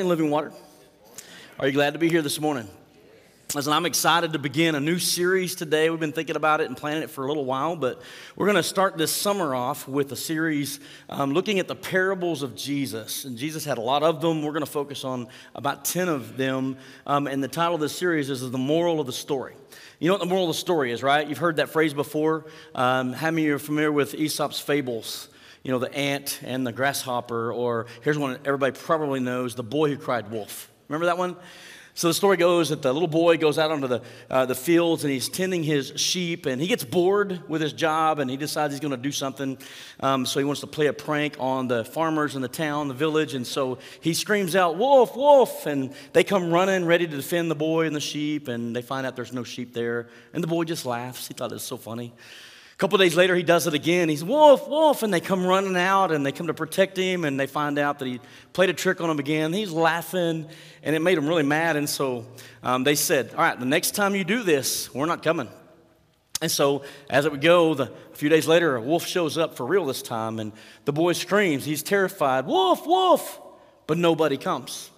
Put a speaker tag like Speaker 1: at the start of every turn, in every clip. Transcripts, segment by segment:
Speaker 1: Morning, Living Water. Are you glad to be here this morning? Listen, I'm excited to begin a new series today. We've been thinking about it and planning it for a little while, but we're going to start this summer off with a series um, looking at the parables of Jesus. And Jesus had a lot of them. We're going to focus on about 10 of them. Um, and the title of this series is The Moral of the Story. You know what the moral of the story is, right? You've heard that phrase before. Um, how many of you are familiar with Aesop's fables? You know, the ant and the grasshopper, or here's one everybody probably knows the boy who cried wolf. Remember that one? So the story goes that the little boy goes out onto the, uh, the fields and he's tending his sheep and he gets bored with his job and he decides he's going to do something. Um, so he wants to play a prank on the farmers in the town, the village. And so he screams out, Wolf, wolf! And they come running, ready to defend the boy and the sheep. And they find out there's no sheep there. And the boy just laughs. He thought it was so funny couple days later, he does it again. He's wolf, wolf, and they come running out and they come to protect him, and they find out that he played a trick on him again. He's laughing, and it made him really mad. And so um, they said, "All right, the next time you do this, we're not coming." And so, as it would go, the, a few days later, a wolf shows up for real this time, and the boy screams. He's terrified, "Wolf, wolf!" But nobody comes.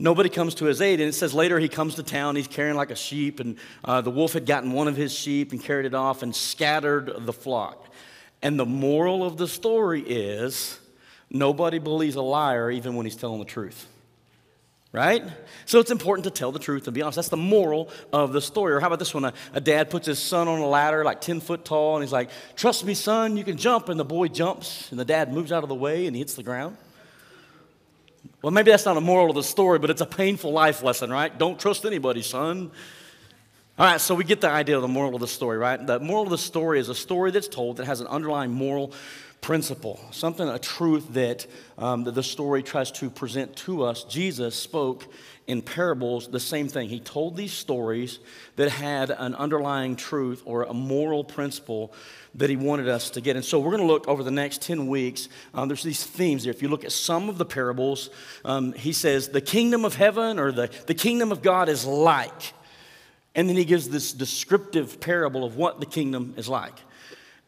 Speaker 1: Nobody comes to his aid. And it says later he comes to town, he's carrying like a sheep, and uh, the wolf had gotten one of his sheep and carried it off and scattered the flock. And the moral of the story is nobody believes a liar even when he's telling the truth. Right? So it's important to tell the truth and be honest. That's the moral of the story. Or how about this one? A, a dad puts his son on a ladder like 10 foot tall, and he's like, Trust me, son, you can jump. And the boy jumps, and the dad moves out of the way and he hits the ground. Well, maybe that's not a moral of the story, but it's a painful life lesson, right? Don't trust anybody, son. All right, so we get the idea of the moral of the story, right? The moral of the story is a story that's told that has an underlying moral principle, something, a truth that, um, that the story tries to present to us. Jesus spoke in parables the same thing. He told these stories that had an underlying truth or a moral principle that he wanted us to get. And so we're going to look over the next 10 weeks. Um, there's these themes there. If you look at some of the parables, um, he says, the kingdom of heaven or the, the kingdom of God is like. And then he gives this descriptive parable of what the kingdom is like.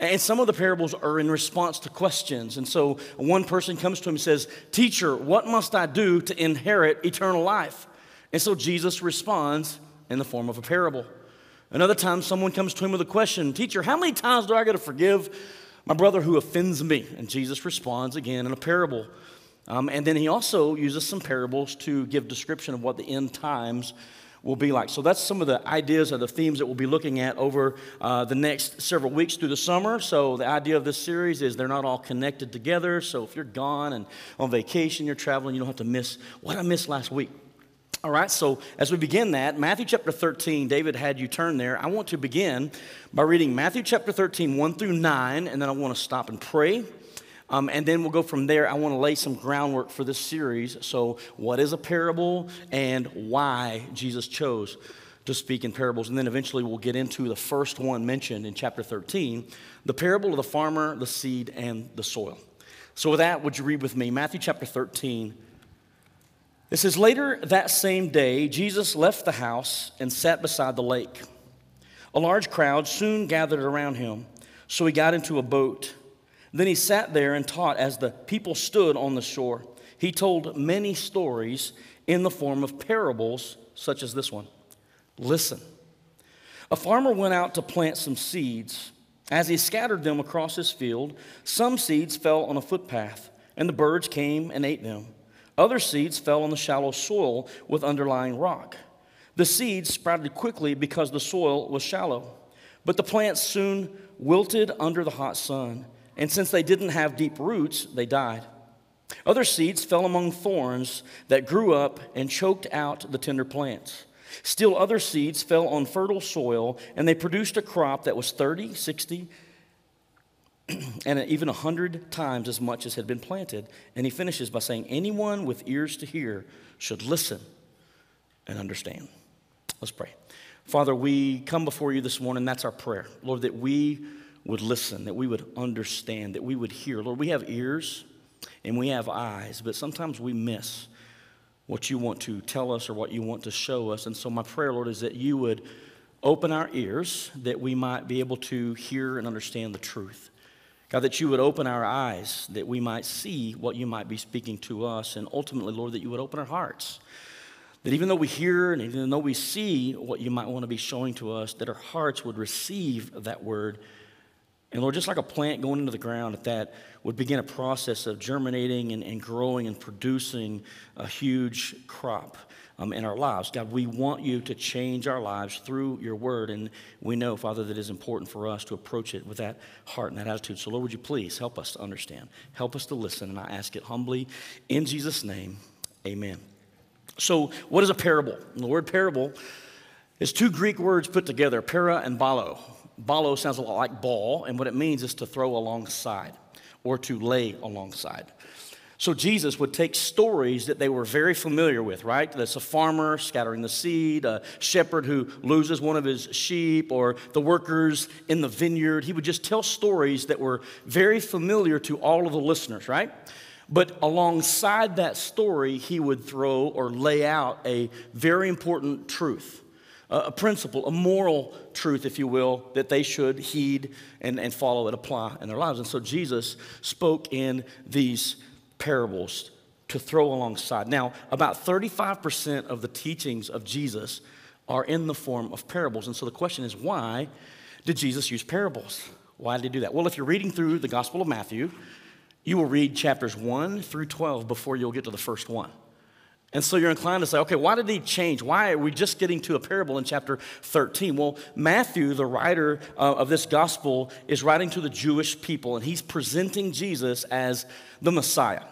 Speaker 1: And some of the parables are in response to questions. And so one person comes to him and says, Teacher, what must I do to inherit eternal life? And so Jesus responds in the form of a parable. Another time, someone comes to him with a question Teacher, how many times do I got to forgive my brother who offends me? And Jesus responds again in a parable. Um, and then he also uses some parables to give description of what the end times will be like. So that's some of the ideas or the themes that we'll be looking at over uh, the next several weeks through the summer. So the idea of this series is they're not all connected together. So if you're gone and on vacation, you're traveling, you don't have to miss what I missed last week. All right, so as we begin that, Matthew chapter 13, David had you turn there. I want to begin by reading Matthew chapter 13, 1 through 9, and then I want to stop and pray. Um, and then we'll go from there. I want to lay some groundwork for this series. So, what is a parable and why Jesus chose to speak in parables? And then eventually we'll get into the first one mentioned in chapter 13 the parable of the farmer, the seed, and the soil. So, with that, would you read with me Matthew chapter 13? It says, Later that same day, Jesus left the house and sat beside the lake. A large crowd soon gathered around him, so he got into a boat then he sat there and taught as the people stood on the shore. He told many stories in the form of parables, such as this one. Listen. A farmer went out to plant some seeds. As he scattered them across his field, some seeds fell on a footpath, and the birds came and ate them. Other seeds fell on the shallow soil with underlying rock. The seeds sprouted quickly because the soil was shallow, but the plants soon wilted under the hot sun and since they didn't have deep roots, they died. Other seeds fell among thorns that grew up and choked out the tender plants. Still, other seeds fell on fertile soil, and they produced a crop that was 30, 60, and even 100 times as much as had been planted. And he finishes by saying, Anyone with ears to hear should listen and understand. Let's pray. Father, we come before you this morning. That's our prayer. Lord, that we would listen, that we would understand, that we would hear. Lord, we have ears and we have eyes, but sometimes we miss what you want to tell us or what you want to show us. And so, my prayer, Lord, is that you would open our ears that we might be able to hear and understand the truth. God, that you would open our eyes, that we might see what you might be speaking to us, and ultimately, Lord, that you would open our hearts. That even though we hear and even though we see what you might want to be showing to us, that our hearts would receive that word. And Lord, just like a plant going into the ground, that that would begin a process of germinating and, and growing and producing a huge crop um, in our lives. God, we want you to change our lives through your word. And we know, Father, that it is important for us to approach it with that heart and that attitude. So, Lord, would you please help us to understand? Help us to listen. And I ask it humbly in Jesus' name. Amen. So, what is a parable? The word parable is two Greek words put together, para and balo. Balo sounds a lot like ball, and what it means is to throw alongside or to lay alongside. So Jesus would take stories that they were very familiar with, right? That's a farmer scattering the seed, a shepherd who loses one of his sheep, or the workers in the vineyard. He would just tell stories that were very familiar to all of the listeners, right? But alongside that story, he would throw or lay out a very important truth, a principle, a moral truth, if you will, that they should heed and, and follow and apply in their lives. And so Jesus spoke in these parables to throw alongside. Now, about 35% of the teachings of Jesus are in the form of parables. And so the question is, why did Jesus use parables? Why did he do that? Well, if you're reading through the Gospel of Matthew, you will read chapters 1 through 12 before you'll get to the first one. And so you're inclined to say, okay, why did he change? Why are we just getting to a parable in chapter 13? Well, Matthew, the writer uh, of this gospel, is writing to the Jewish people, and he's presenting Jesus as the Messiah.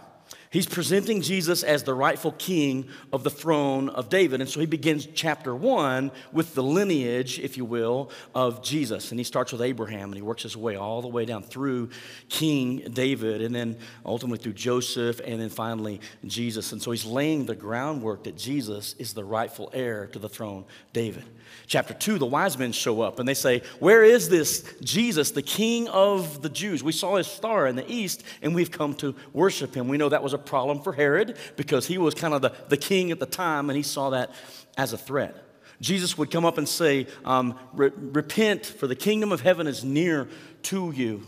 Speaker 1: He's presenting Jesus as the rightful king of the throne of David. And so he begins chapter one with the lineage, if you will, of Jesus. And he starts with Abraham and he works his way all the way down through King David and then ultimately through Joseph and then finally Jesus. And so he's laying the groundwork that Jesus is the rightful heir to the throne, David. Chapter 2, the wise men show up and they say, Where is this Jesus, the king of the Jews? We saw his star in the east and we've come to worship him. We know that was a problem for Herod because he was kind of the, the king at the time and he saw that as a threat. Jesus would come up and say, um, Repent, for the kingdom of heaven is near to you.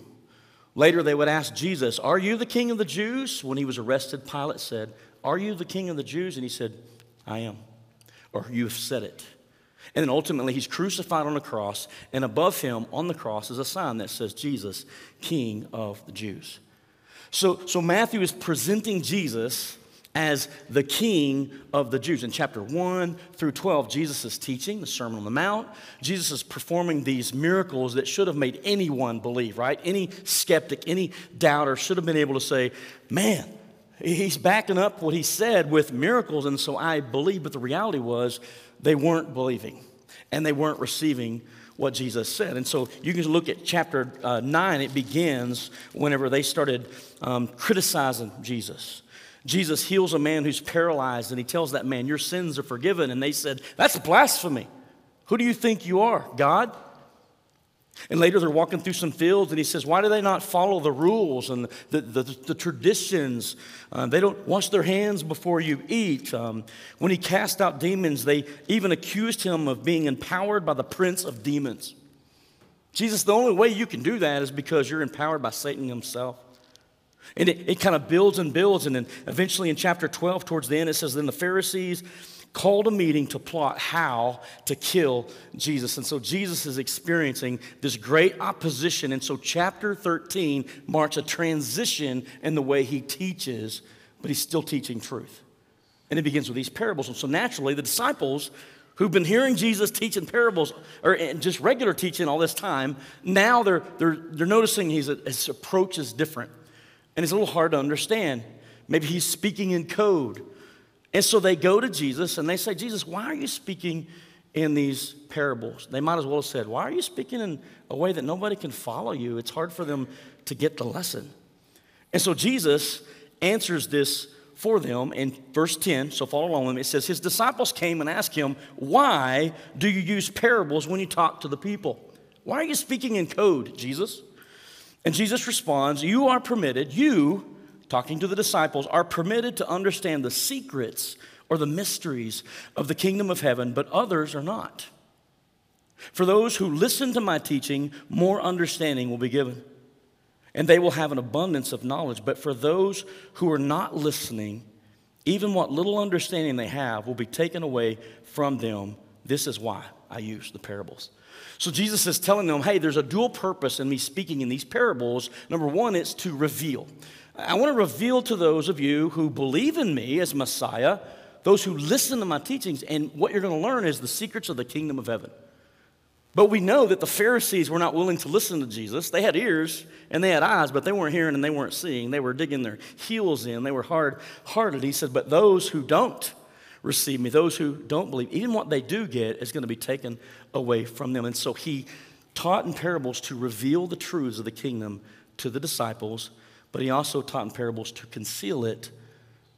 Speaker 1: Later, they would ask Jesus, Are you the king of the Jews? When he was arrested, Pilate said, Are you the king of the Jews? And he said, I am. Or you have said it. And then ultimately, he's crucified on a cross, and above him on the cross is a sign that says, Jesus, King of the Jews. So, so Matthew is presenting Jesus as the king of the Jews. In chapter 1 through 12, Jesus is teaching the Sermon on the Mount. Jesus is performing these miracles that should have made anyone believe, right? Any skeptic, any doubter should have been able to say, man, he's backing up what he said with miracles, and so I believe. But the reality was, they weren't believing and they weren't receiving what Jesus said. And so you can look at chapter uh, 9, it begins whenever they started um, criticizing Jesus. Jesus heals a man who's paralyzed and he tells that man, Your sins are forgiven. And they said, That's blasphemy. Who do you think you are, God? And later they're walking through some fields, and he says, Why do they not follow the rules and the, the, the traditions? Uh, they don't wash their hands before you eat. Um, when he cast out demons, they even accused him of being empowered by the prince of demons. Jesus, the only way you can do that is because you're empowered by Satan himself. And it, it kind of builds and builds, and then eventually in chapter 12, towards the end, it says, Then the Pharisees called a meeting to plot how to kill Jesus. And so Jesus is experiencing this great opposition. And so chapter 13 marks a transition in the way he teaches, but he's still teaching truth. And it begins with these parables. And so naturally, the disciples who've been hearing Jesus teaching parables or just regular teaching all this time, now they're, they're, they're noticing his, his approach is different. And it's a little hard to understand. Maybe he's speaking in code. And so they go to Jesus and they say, Jesus, why are you speaking in these parables? They might as well have said, Why are you speaking in a way that nobody can follow you? It's hard for them to get the lesson. And so Jesus answers this for them in verse 10. So follow along with me. It says, His disciples came and asked him, Why do you use parables when you talk to the people? Why are you speaking in code, Jesus? And Jesus responds, You are permitted, you, talking to the disciples, are permitted to understand the secrets or the mysteries of the kingdom of heaven, but others are not. For those who listen to my teaching, more understanding will be given. and they will have an abundance of knowledge. But for those who are not listening, even what little understanding they have will be taken away from them. This is why I use the parables. So Jesus is telling them, hey, there's a dual purpose in me speaking in these parables. Number one, it's to reveal. I want to reveal to those of you who believe in me as Messiah, those who listen to my teachings, and what you're going to learn is the secrets of the kingdom of heaven. But we know that the Pharisees were not willing to listen to Jesus. They had ears and they had eyes, but they weren't hearing and they weren't seeing. They were digging their heels in. They were hard hearted. He said, But those who don't receive me, those who don't believe, even what they do get is going to be taken away from them. And so he taught in parables to reveal the truths of the kingdom to the disciples, but he also taught in parables to conceal it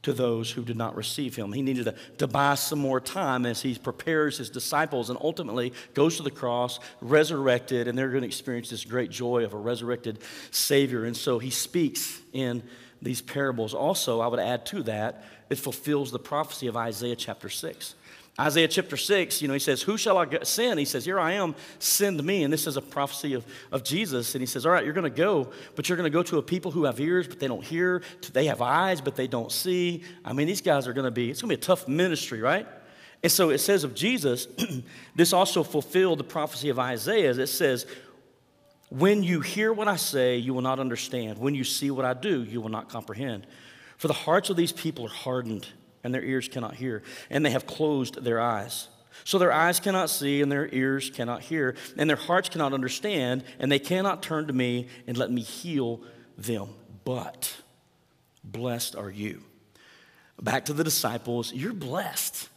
Speaker 1: to those who did not receive him. He needed to, to buy some more time as he prepares his disciples and ultimately goes to the cross, resurrected, and they're going to experience this great joy of a resurrected Savior. And so he speaks in these parables. Also, I would add to that, it fulfills the prophecy of Isaiah chapter 6. Isaiah chapter 6, you know, he says, Who shall I send? He says, Here I am, send me. And this is a prophecy of, of Jesus. And he says, All right, you're going to go, but you're going to go to a people who have ears, but they don't hear. They have eyes, but they don't see. I mean, these guys are going to be, it's going to be a tough ministry, right? And so it says of Jesus, this also fulfilled the prophecy of Isaiah. It says, When you hear what I say, you will not understand. When you see what I do, you will not comprehend. For the hearts of these people are hardened and their ears cannot hear, and they have closed their eyes. So their eyes cannot see, and their ears cannot hear, and their hearts cannot understand, and they cannot turn to me and let me heal them. But blessed are you. Back to the disciples, you're blessed.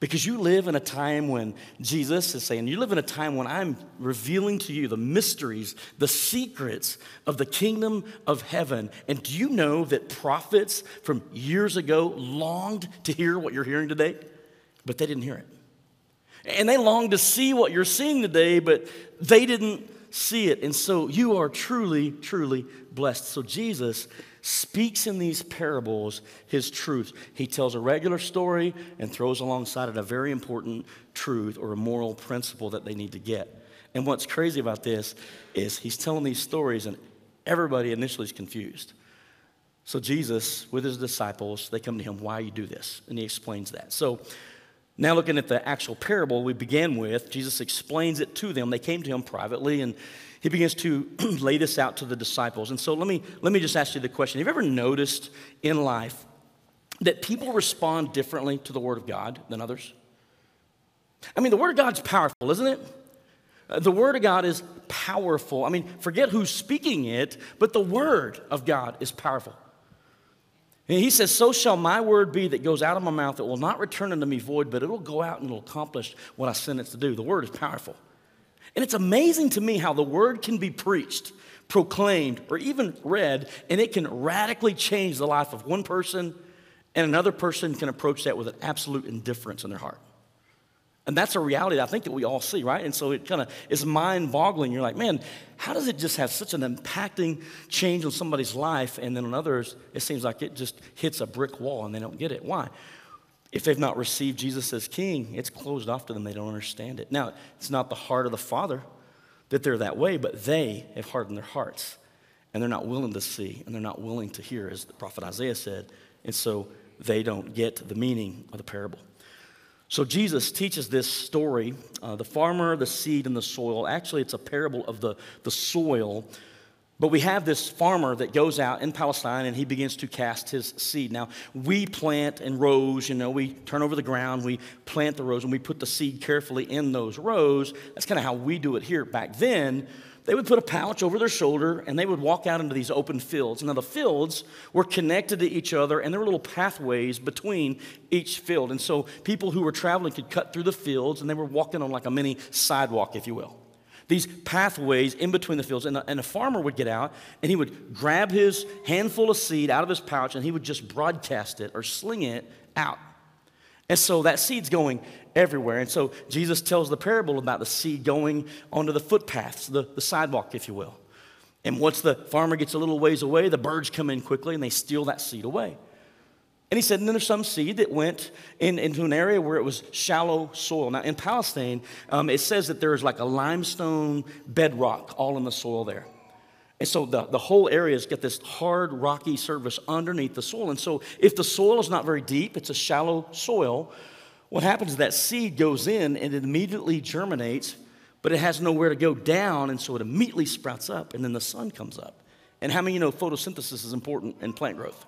Speaker 1: Because you live in a time when Jesus is saying, you live in a time when I'm revealing to you the mysteries, the secrets of the kingdom of heaven. And do you know that prophets from years ago longed to hear what you're hearing today? But they didn't hear it. And they longed to see what you're seeing today, but they didn't see it. And so you are truly, truly blessed. So Jesus speaks in these parables his truth. He tells a regular story and throws alongside it a very important truth or a moral principle that they need to get. And what's crazy about this is he's telling these stories and everybody initially is confused. So Jesus, with his disciples, they come to him, why you do this? And he explains that. So now looking at the actual parable we began with, Jesus explains it to them. They came to him privately and he begins to lay this out to the disciples. And so let me, let me just ask you the question Have you ever noticed in life that people respond differently to the Word of God than others? I mean, the Word of God's powerful, isn't it? Uh, the Word of God is powerful. I mean, forget who's speaking it, but the Word of God is powerful. And he says, So shall my word be that goes out of my mouth. It will not return unto me void, but it will go out and it will accomplish what I sent it to do. The Word is powerful. And it's amazing to me how the word can be preached, proclaimed, or even read, and it can radically change the life of one person, and another person can approach that with an absolute indifference in their heart. And that's a reality that I think that we all see, right? And so it kind of is mind boggling. You're like, man, how does it just have such an impacting change on somebody's life? And then on others, it seems like it just hits a brick wall and they don't get it. Why? If they've not received Jesus as king, it's closed off to them. They don't understand it. Now, it's not the heart of the Father that they're that way, but they have hardened their hearts. And they're not willing to see, and they're not willing to hear, as the prophet Isaiah said. And so they don't get the meaning of the parable. So Jesus teaches this story uh, the farmer, the seed, and the soil. Actually, it's a parable of the, the soil but we have this farmer that goes out in Palestine and he begins to cast his seed. Now, we plant in rows, you know, we turn over the ground, we plant the rows, and we put the seed carefully in those rows. That's kind of how we do it here. Back then, they would put a pouch over their shoulder and they would walk out into these open fields. Now, the fields were connected to each other and there were little pathways between each field. And so people who were traveling could cut through the fields and they were walking on like a mini sidewalk, if you will these pathways in between the fields. And a, and farmer would get out and he would grab his handful of seed out of his pouch and he would just broadcast it or sling it out. And so that seed's going everywhere. And so Jesus tells the parable about the seed going onto the footpaths, the, the sidewalk, if you will. And once the farmer gets a little ways away, the birds come in quickly and they steal that seed away. And he said, and then there's some seed that went in, into an area where it was shallow soil. Now, in Palestine, um, it says that there's like a limestone bedrock all in the soil there. And so the, the whole area's got this hard, rocky surface underneath the soil. And so if the soil is not very deep, it's a shallow soil, what happens is that seed goes in and it immediately germinates, but it has nowhere to go down, and so it immediately sprouts up, and then the sun comes up. And how many you know photosynthesis is important in plant growth?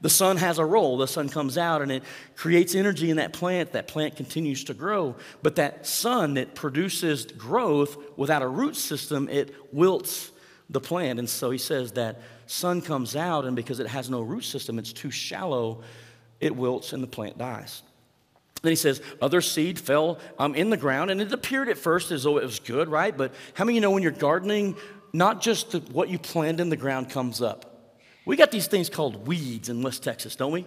Speaker 1: The sun has a role. The sun comes out and it creates energy in that plant. That plant continues to grow. But that sun that produces growth without a root system, it wilts the plant. And so he says that sun comes out, and because it has no root system, it's too shallow, it wilts and the plant dies. Then he says, other seed fell um, in the ground, and it appeared at first as though it was good, right? But how many you know when you're gardening, not just the, what you plant in the ground comes up? We got these things called weeds in West Texas, don't we?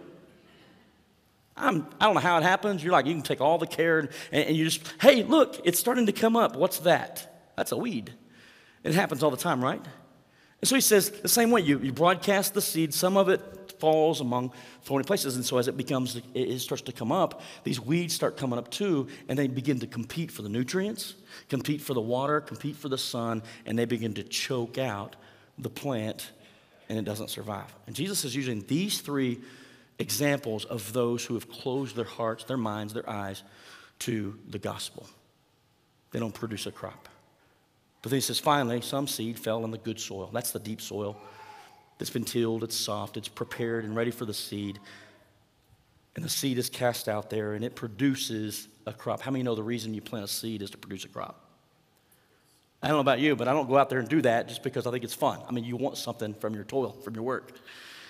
Speaker 1: I'm, I do not know how it happens. You're like, you can take all the care and, and you just, hey, look, it's starting to come up. What's that? That's a weed. It happens all the time, right? And so he says the same way you, you broadcast the seed, some of it falls among thorny places. And so as it becomes, it, it starts to come up, these weeds start coming up too, and they begin to compete for the nutrients, compete for the water, compete for the sun, and they begin to choke out the plant and it doesn't survive. And Jesus is using these three examples of those who have closed their hearts, their minds, their eyes to the gospel. They don't produce a crop. But then he says, finally, some seed fell in the good soil. That's the deep soil that's been tilled, it's soft, it's prepared and ready for the seed. And the seed is cast out there and it produces a crop. How many know the reason you plant a seed is to produce a crop? I don't know about you, but I don't go out there and do that just because I think it's fun. I mean, you want something from your toil, from your work.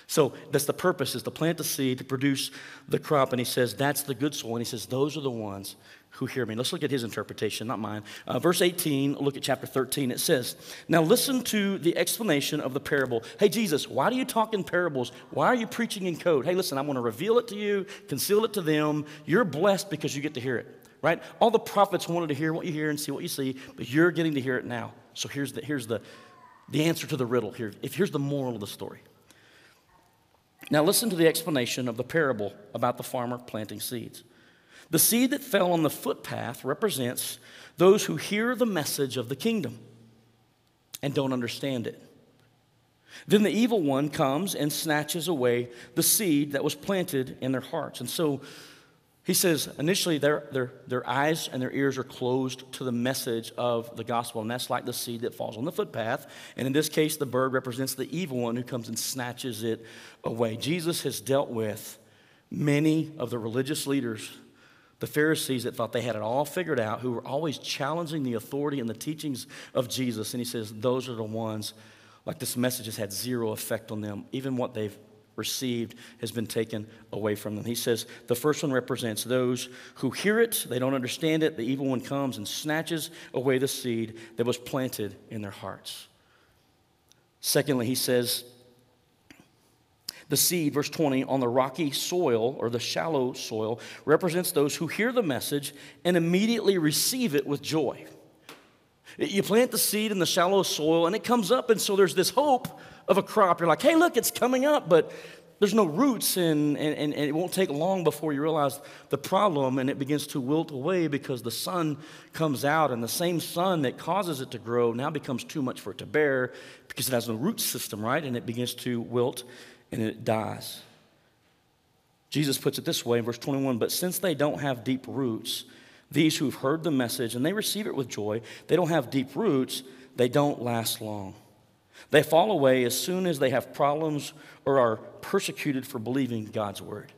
Speaker 1: So that's the purpose is to plant the seed to produce the crop. And he says, that's the good soil. And he says, those are the ones who hear me. Let's look at his interpretation, not mine. Uh, verse 18, look at chapter 13. It says, Now listen to the explanation of the parable. Hey, Jesus, why do you talk in parables? Why are you preaching in code? Hey, listen, I want to reveal it to you, conceal it to them. You're blessed because you get to hear it, right? All the prophets wanted to hear what you hear and see what you see, but you're getting to hear it now. So here's the, here's the, the answer to the riddle here. If here's the moral of the story. Now, listen to the explanation of the parable about the farmer planting seeds. The seed that fell on the footpath represents those who hear the message of the kingdom and don't understand it. Then the evil one comes and snatches away the seed that was planted in their hearts. And so he says initially their, their, their eyes and their ears are closed to the message of the gospel, and that's like the seed that falls on the footpath. And in this case, the bird represents the evil one who comes and snatches it away. Jesus has dealt with many of the religious leaders, the Pharisees that thought they had it all figured out, who were always challenging the authority and the teachings of Jesus. And he says, Those are the ones, like this message has had zero effect on them, even what they've received has been taken away from them. He says the first one represents those who hear it, they don't understand it. The evil one comes and snatches away the seed that was planted in their hearts. Secondly, he says the seed, verse 20, on the rocky soil or the shallow soil represents those who hear the message and immediately receive it with joy. You plant the seed in the shallow soil and it comes up, and so there's this hope of a crop. You're like, hey, look, it's coming up, but there's no roots, and, and, and it won't take long before you realize the problem, and it begins to wilt away because the sun comes out, and the same sun that causes it to grow now becomes too much for it to bear because it has no root system, right? And it begins to wilt and it dies. Jesus puts it this way in verse 21 But since they don't have deep roots, these who've heard the message and they receive it with joy, they don't have deep roots, they don't last long. They fall away as soon as they have problems or are persecuted for believing God's word.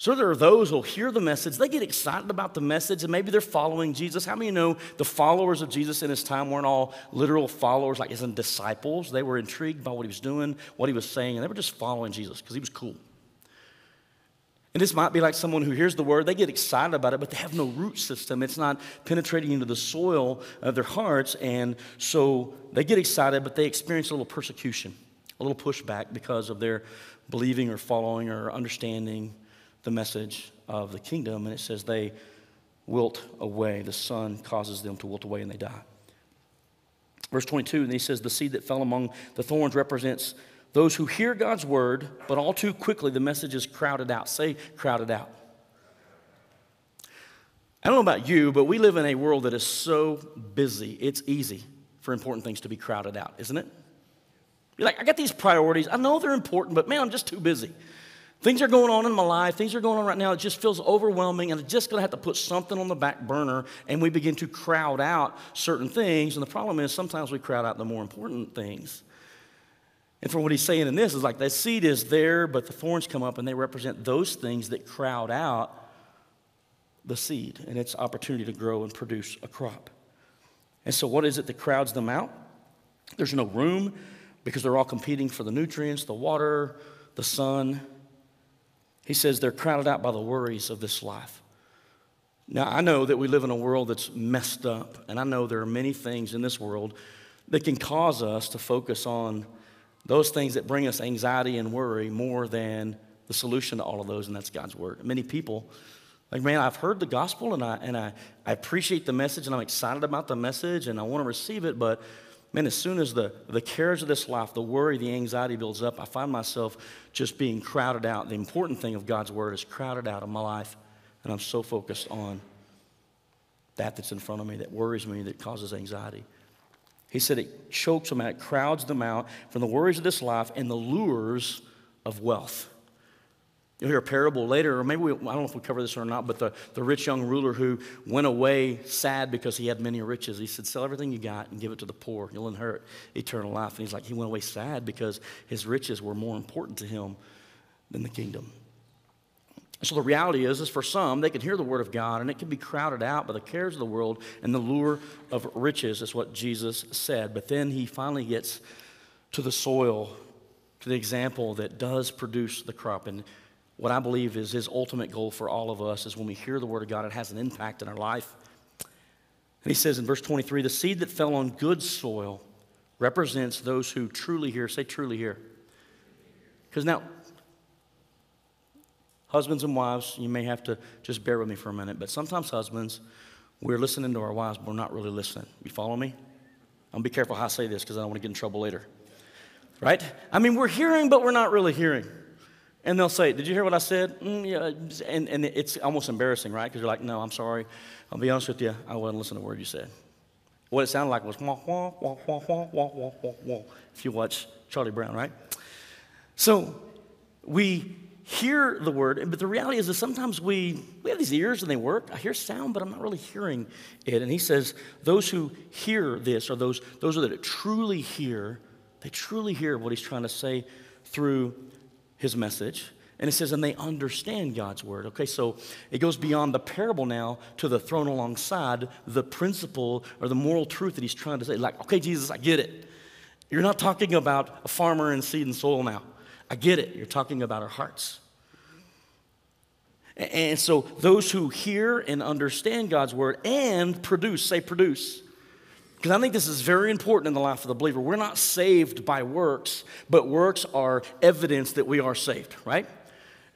Speaker 1: So there are those who'll hear the message, they get excited about the message, and maybe they're following Jesus. How many know the followers of Jesus in his time weren't all literal followers, like as in disciples? They were intrigued by what he was doing, what he was saying, and they were just following Jesus because he was cool. And this might be like someone who hears the word, they get excited about it, but they have no root system. It's not penetrating into the soil of their hearts. And so they get excited, but they experience a little persecution, a little pushback because of their believing or following or understanding the message of the kingdom. And it says they wilt away. The sun causes them to wilt away and they die. Verse 22, and he says, The seed that fell among the thorns represents those who hear God's word, but all too quickly the message is crowded out. Say, crowded out. I don't know about you, but we live in a world that is so busy, it's easy for important things to be crowded out, isn't it? You're like, I got these priorities. I know they're important, but man, I'm just too busy. Things are going on in my life. Things are going on right now. It just feels overwhelming, and I'm just going to have to put something on the back burner, and we begin to crowd out certain things. And the problem is sometimes we crowd out the more important things. And for what he's saying in this is like that seed is there, but the thorns come up, and they represent those things that crowd out the seed and its opportunity to grow and produce a crop. And so, what is it that crowds them out? There's no room because they're all competing for the nutrients, the water, the sun. He says they're crowded out by the worries of this life. Now, I know that we live in a world that's messed up, and I know there are many things in this world that can cause us to focus on those things that bring us anxiety and worry more than the solution to all of those, and that's God's Word. Many people, like, man, I've heard the gospel and I, and I, I appreciate the message and I'm excited about the message and I want to receive it, but man, as soon as the, the cares of this life, the worry, the anxiety builds up, I find myself just being crowded out. The important thing of God's word is crowded out of my life, and I'm so focused on that that's in front of me that worries me, that causes anxiety. He said it chokes them out, it crowds them out from the worries of this life and the lures of wealth. You'll hear a parable later, or maybe we, I don't know if we cover this or not, but the, the rich young ruler who went away sad because he had many riches. He said, Sell everything you got and give it to the poor. You'll inherit eternal life. And he's like, He went away sad because his riches were more important to him than the kingdom. So the reality is, is for some, they can hear the word of God and it can be crowded out by the cares of the world and the lure of riches, is what Jesus said. But then he finally gets to the soil, to the example that does produce the crop. And what I believe is his ultimate goal for all of us is when we hear the word of God, it has an impact in our life. And he says in verse 23 the seed that fell on good soil represents those who truly hear. Say, truly hear. Because now, husbands and wives, you may have to just bear with me for a minute, but sometimes husbands, we're listening to our wives, but we're not really listening. You follow me? I'm be careful how I say this because I don't want to get in trouble later. Right? I mean, we're hearing, but we're not really hearing. And they'll say, Did you hear what I said? Mm, yeah. And, and it's almost embarrassing, right? Because you're like, No, I'm sorry. I'll be honest with you. I wasn't listening to a word you said. What it sounded like was wah, wah, wah, wah, wah, wah, wah, wah, wah, if you watch Charlie Brown, right? So we hear the word, but the reality is that sometimes we, we have these ears and they work. I hear sound, but I'm not really hearing it. And he says, Those who hear this, are those, those that truly hear, they truly hear what he's trying to say through his message. And it says, and they understand God's word. Okay, so it goes beyond the parable now to the thrown alongside the principle or the moral truth that he's trying to say. Like, okay, Jesus, I get it. You're not talking about a farmer and seed and soil now. I get it. You're talking about our hearts. And so those who hear and understand God's word and produce, say produce, because I think this is very important in the life of the believer. We're not saved by works, but works are evidence that we are saved, right?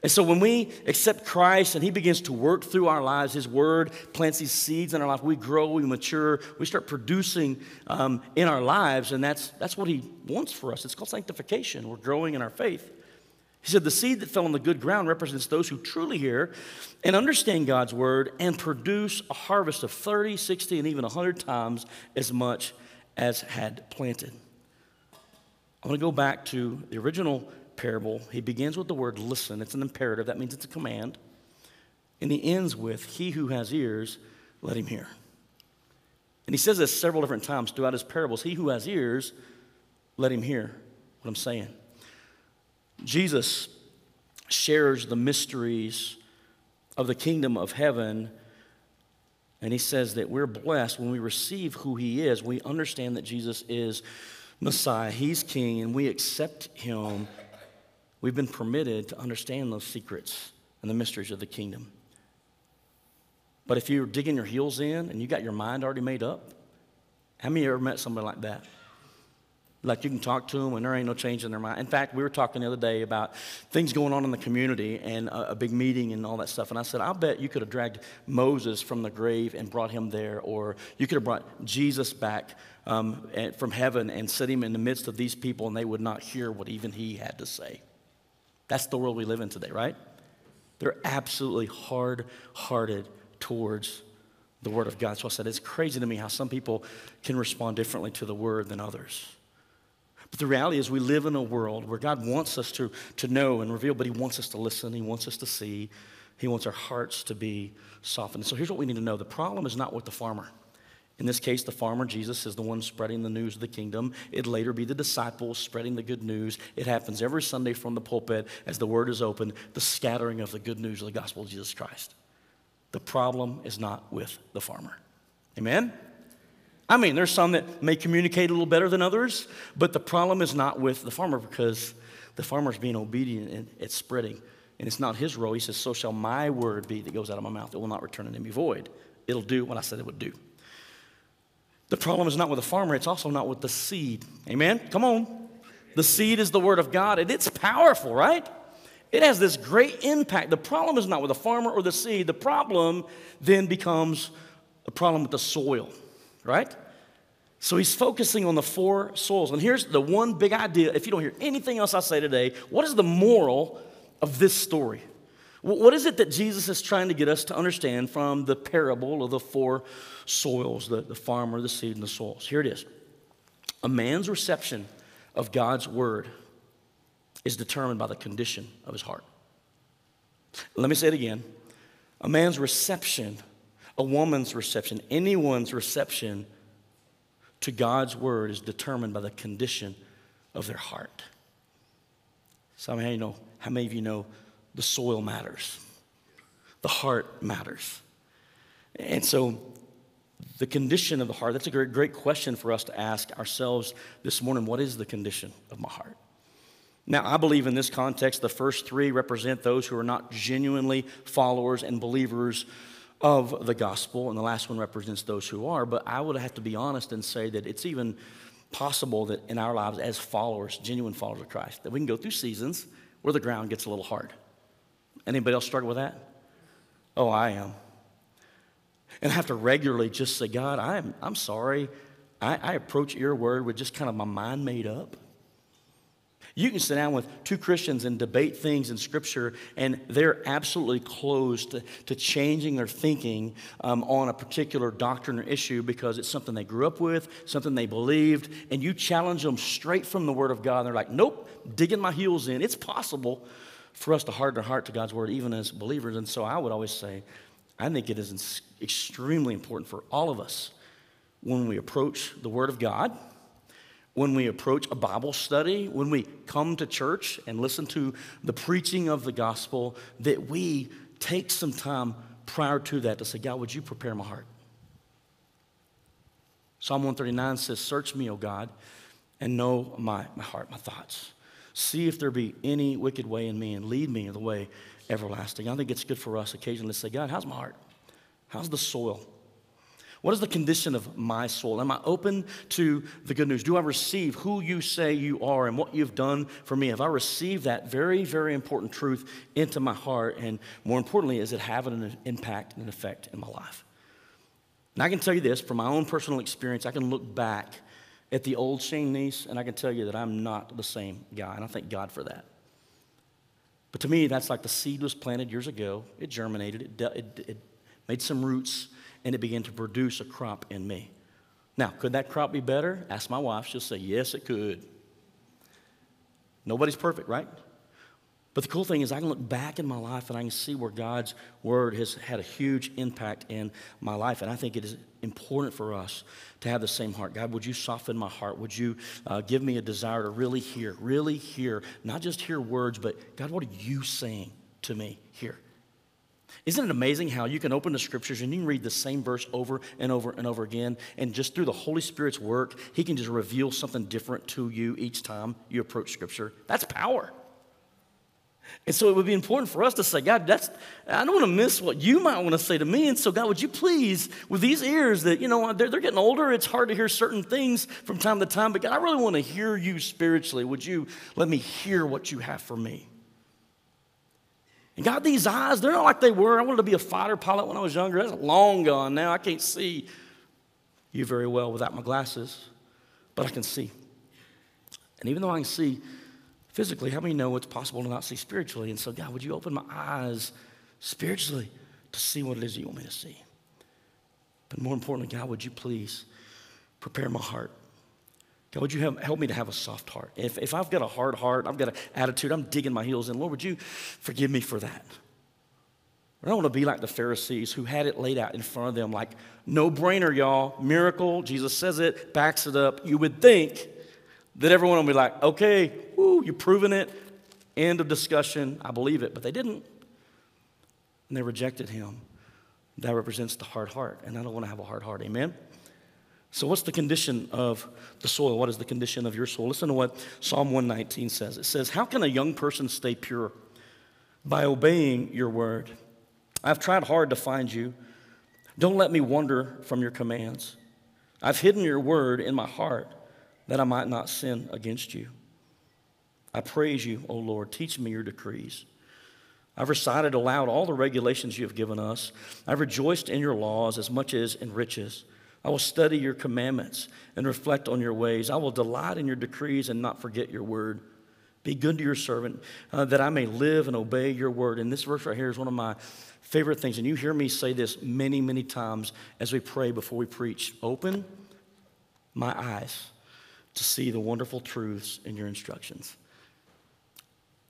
Speaker 1: And so when we accept Christ and He begins to work through our lives, His Word plants these seeds in our life, we grow, we mature, we start producing um, in our lives, and that's, that's what He wants for us. It's called sanctification. We're growing in our faith. He said, The seed that fell on the good ground represents those who truly hear and understand God's word and produce a harvest of 30, 60, and even 100 times as much as had planted. I want to go back to the original parable. He begins with the word listen, it's an imperative, that means it's a command. And he ends with, He who has ears, let him hear. And he says this several different times throughout his parables He who has ears, let him hear what I'm saying. Jesus shares the mysteries of the kingdom of heaven. And he says that we're blessed when we receive who he is. We understand that Jesus is Messiah, he's king, and we accept him. We've been permitted to understand those secrets and the mysteries of the kingdom. But if you're digging your heels in and you got your mind already made up, how many ever met somebody like that? Like you can talk to them and there ain't no change in their mind. In fact, we were talking the other day about things going on in the community and a, a big meeting and all that stuff. And I said, I'll bet you could have dragged Moses from the grave and brought him there, or you could have brought Jesus back um, from heaven and set him in the midst of these people, and they would not hear what even he had to say. That's the world we live in today, right? They're absolutely hard hearted towards the Word of God. So I said, it's crazy to me how some people can respond differently to the Word than others. But the reality is, we live in a world where God wants us to, to know and reveal, but He wants us to listen, He wants us to see, He wants our hearts to be softened. So here's what we need to know the problem is not with the farmer. In this case, the farmer, Jesus, is the one spreading the news of the kingdom. It'd later be the disciples spreading the good news. It happens every Sunday from the pulpit as the word is opened, the scattering of the good news of the gospel of Jesus Christ. The problem is not with the farmer. Amen? I mean, there's some that may communicate a little better than others, but the problem is not with the farmer because the farmer's being obedient and it's spreading. And it's not his role. He says, So shall my word be that goes out of my mouth. It will not return unto me void. It'll do what I said it would do. The problem is not with the farmer, it's also not with the seed. Amen? Come on. The seed is the word of God, and it's powerful, right? It has this great impact. The problem is not with the farmer or the seed. The problem then becomes a problem with the soil, right? So he's focusing on the four soils. And here's the one big idea. If you don't hear anything else I say today, what is the moral of this story? What is it that Jesus is trying to get us to understand from the parable of the four soils the, the farmer, the seed, and the soils? Here it is A man's reception of God's word is determined by the condition of his heart. Let me say it again. A man's reception, a woman's reception, anyone's reception to God's word is determined by the condition of their heart. Some of you know, how many of you know the soil matters? The heart matters. And so the condition of the heart, that's a great, great question for us to ask ourselves this morning. What is the condition of my heart? Now, I believe in this context, the first three represent those who are not genuinely followers and believers of the gospel, and the last one represents those who are. But I would have to be honest and say that it's even possible that in our lives as followers, genuine followers of Christ, that we can go through seasons where the ground gets a little hard. Anybody else struggle with that? Oh, I am. And I have to regularly just say, God, I'm, I'm sorry. I, I approach your word with just kind of my mind made up. You can sit down with two Christians and debate things in Scripture, and they're absolutely closed to, to changing their thinking um, on a particular doctrine or issue because it's something they grew up with, something they believed, and you challenge them straight from the Word of God. And they're like, nope, digging my heels in. It's possible for us to harden our heart to God's Word, even as believers. And so I would always say, I think it is extremely important for all of us when we approach the Word of God when we approach a Bible study, when we come to church and listen to the preaching of the gospel, that we take some time prior to that to say, God, would you prepare my heart? Psalm 139 says, Search me, O God, and know my, my heart, my thoughts. See if there be any wicked way in me and lead me in the way everlasting. I think it's good for us occasionally to say, God, how's my heart? How's the soil? What is the condition of my soul? Am I open to the good news? Do I receive who you say you are and what you've done for me? Have I received that very, very important truth into my heart? And more importantly, is it having an impact and an effect in my life? And I can tell you this from my own personal experience, I can look back at the old Shane Niece and I can tell you that I'm not the same guy. And I thank God for that. But to me, that's like the seed was planted years ago. It germinated, it, it, it made some roots, and it began to produce a crop in me. Now, could that crop be better? Ask my wife. She'll say, yes, it could. Nobody's perfect, right? But the cool thing is, I can look back in my life and I can see where God's word has had a huge impact in my life. And I think it is important for us to have the same heart. God, would you soften my heart? Would you uh, give me a desire to really hear, really hear, not just hear words, but God, what are you saying to me here? Isn't it amazing how you can open the scriptures and you can read the same verse over and over and over again, and just through the Holy Spirit's work, He can just reveal something different to you each time you approach scripture? That's power. And so it would be important for us to say, God, that's, I don't want to miss what you might want to say to me. And so, God, would you please, with these ears that, you know, they're, they're getting older, it's hard to hear certain things from time to time, but God, I really want to hear you spiritually. Would you let me hear what you have for me? And God, these eyes, they're not like they were. I wanted to be a fighter pilot when I was younger. That's long gone now. I can't see you very well without my glasses, but I can see. And even though I can see physically, how many know it's possible to not see spiritually? And so, God, would you open my eyes spiritually to see what it is you want me to see? But more importantly, God, would you please prepare my heart? God, would you help, help me to have a soft heart? If, if I've got a hard heart, I've got an attitude, I'm digging my heels in, Lord, would you forgive me for that? I don't want to be like the Pharisees who had it laid out in front of them like, no brainer, y'all, miracle. Jesus says it, backs it up. You would think that everyone would be like, okay, woo, you're proving it. End of discussion. I believe it. But they didn't. And they rejected him. That represents the hard heart. And I don't want to have a hard heart. Amen? So, what's the condition of the soil? What is the condition of your soul? Listen to what Psalm 119 says. It says, How can a young person stay pure? By obeying your word. I've tried hard to find you. Don't let me wander from your commands. I've hidden your word in my heart that I might not sin against you. I praise you, O Lord. Teach me your decrees. I've recited aloud all the regulations you have given us. I've rejoiced in your laws as much as in riches. I will study your commandments and reflect on your ways. I will delight in your decrees and not forget your word. Be good to your servant, uh, that I may live and obey your word. And this verse right here is one of my favorite things. And you hear me say this many, many times as we pray before we preach. Open my eyes to see the wonderful truths in your instructions.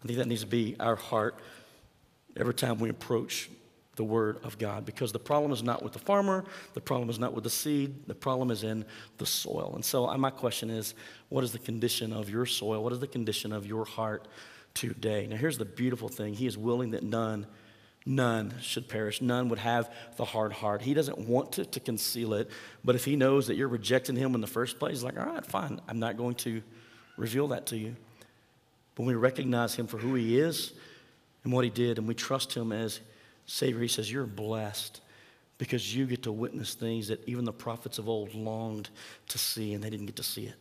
Speaker 1: I think that needs to be our heart every time we approach the Word of God because the problem is not with the farmer, the problem is not with the seed, the problem is in the soil. And so, my question is what is the condition of your soil? What is the condition of your heart today? Now, here's the beautiful thing He is willing that none. None should perish. None would have the hard heart. He doesn't want to, to conceal it, but if he knows that you're rejecting him in the first place, he's like, all right, fine. I'm not going to reveal that to you. But we recognize him for who he is and what he did, and we trust him as Savior, he says, You're blessed because you get to witness things that even the prophets of old longed to see, and they didn't get to see it.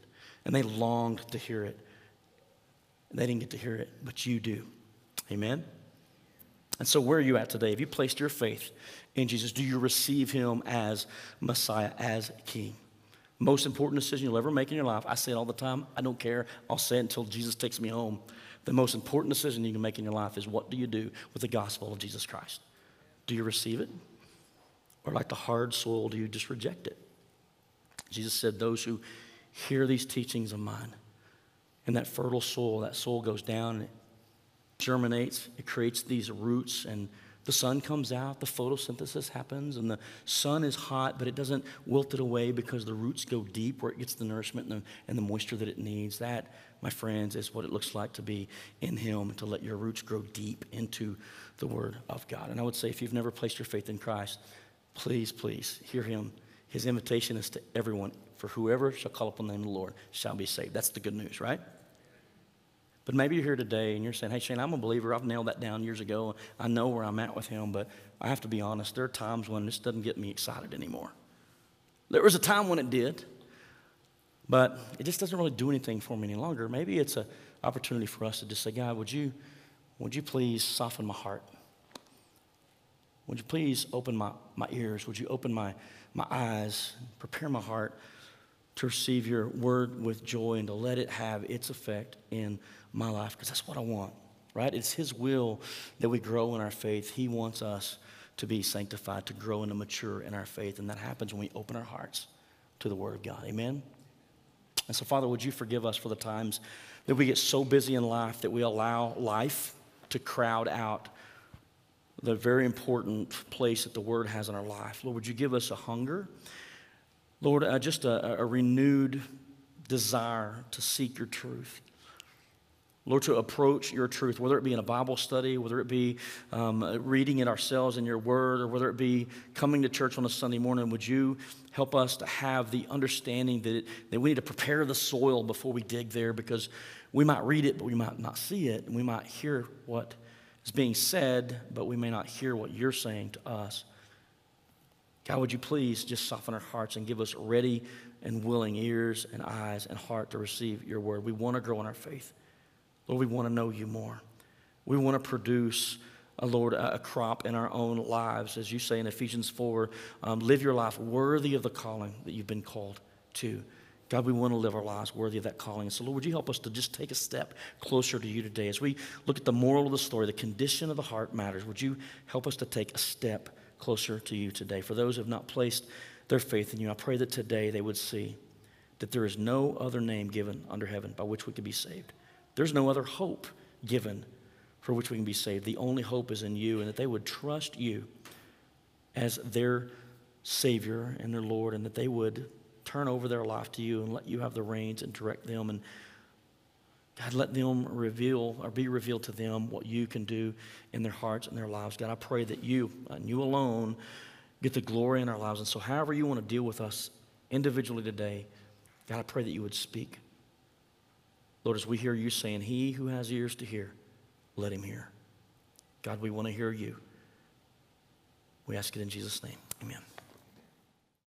Speaker 1: And they longed to hear it. And they didn't get to hear it, but you do. Amen? And so, where are you at today? Have you placed your faith in Jesus? Do you receive him as Messiah, as King? Most important decision you'll ever make in your life. I say it all the time. I don't care. I'll say it until Jesus takes me home. The most important decision you can make in your life is what do you do with the gospel of Jesus Christ? Do you receive it? Or like the hard soil, do you just reject it? Jesus said, Those who hear these teachings of mine, and that fertile soil, that soil goes down and it germinates, it creates these roots, and the sun comes out, the photosynthesis happens, and the sun is hot, but it doesn't wilt it away because the roots go deep where it gets the nourishment and the, and the moisture that it needs. That, my friends, is what it looks like to be in Him, to let your roots grow deep into the Word of God. And I would say, if you've never placed your faith in Christ, please, please hear Him. His invitation is to everyone, for whoever shall call upon the name of the Lord shall be saved. That's the good news, right? But maybe you're here today and you're saying, hey, Shane, I'm a believer. I've nailed that down years ago. I know where I'm at with him, but I have to be honest. There are times when this doesn't get me excited anymore. There was a time when it did, but it just doesn't really do anything for me any longer. Maybe it's an opportunity for us to just say, God, would you, would you please soften my heart? Would you please open my, my ears? Would you open my, my eyes? Prepare my heart to receive your word with joy and to let it have its effect in my life because that's what I want, right? It's His will that we grow in our faith. He wants us to be sanctified, to grow and to mature in our faith. And that happens when we open our hearts to the Word of God. Amen? And so, Father, would you forgive us for the times that we get so busy in life that we allow life to crowd out the very important place that the Word has in our life? Lord, would you give us a hunger? Lord, uh, just a, a renewed desire to seek your truth. Lord, to approach your truth, whether it be in a Bible study, whether it be um, reading it ourselves in your word, or whether it be coming to church on a Sunday morning, would you help us to have the understanding that, it, that we need to prepare the soil before we dig there because we might read it, but we might not see it, and we might hear what is being said, but we may not hear what you're saying to us. God, would you please just soften our hearts and give us ready and willing ears and eyes and heart to receive your word? We want to grow in our faith. Lord, we want to know you more. We want to produce, uh, Lord, a, crop in our own lives, as you say in Ephesians 4. Um, live your life worthy of the calling that you've been called to. God, we want to live our lives worthy of that calling. So, Lord, would you help us to just take a step closer to you today? As we look at the moral of the story, the condition of the heart matters. Would you help us to take a step closer to you today? For those who have not placed their faith in you, I pray that today they would see that there is no other name given under heaven by which we can be saved. There's no other hope given for which we can be saved. The only hope is in you, and that they would trust you as their Savior and their Lord, and that they would turn over their life to you and let you have the reins and direct them. And God, let them reveal or be revealed to them what you can do in their hearts and their lives. God, I pray that you and you alone get the glory in our lives. And so, however you want to deal with us individually today, God, I pray that you would speak. Lord, as we hear you saying, He who has ears to hear, let him hear. God, we want to hear you. We ask it in Jesus' name. Amen.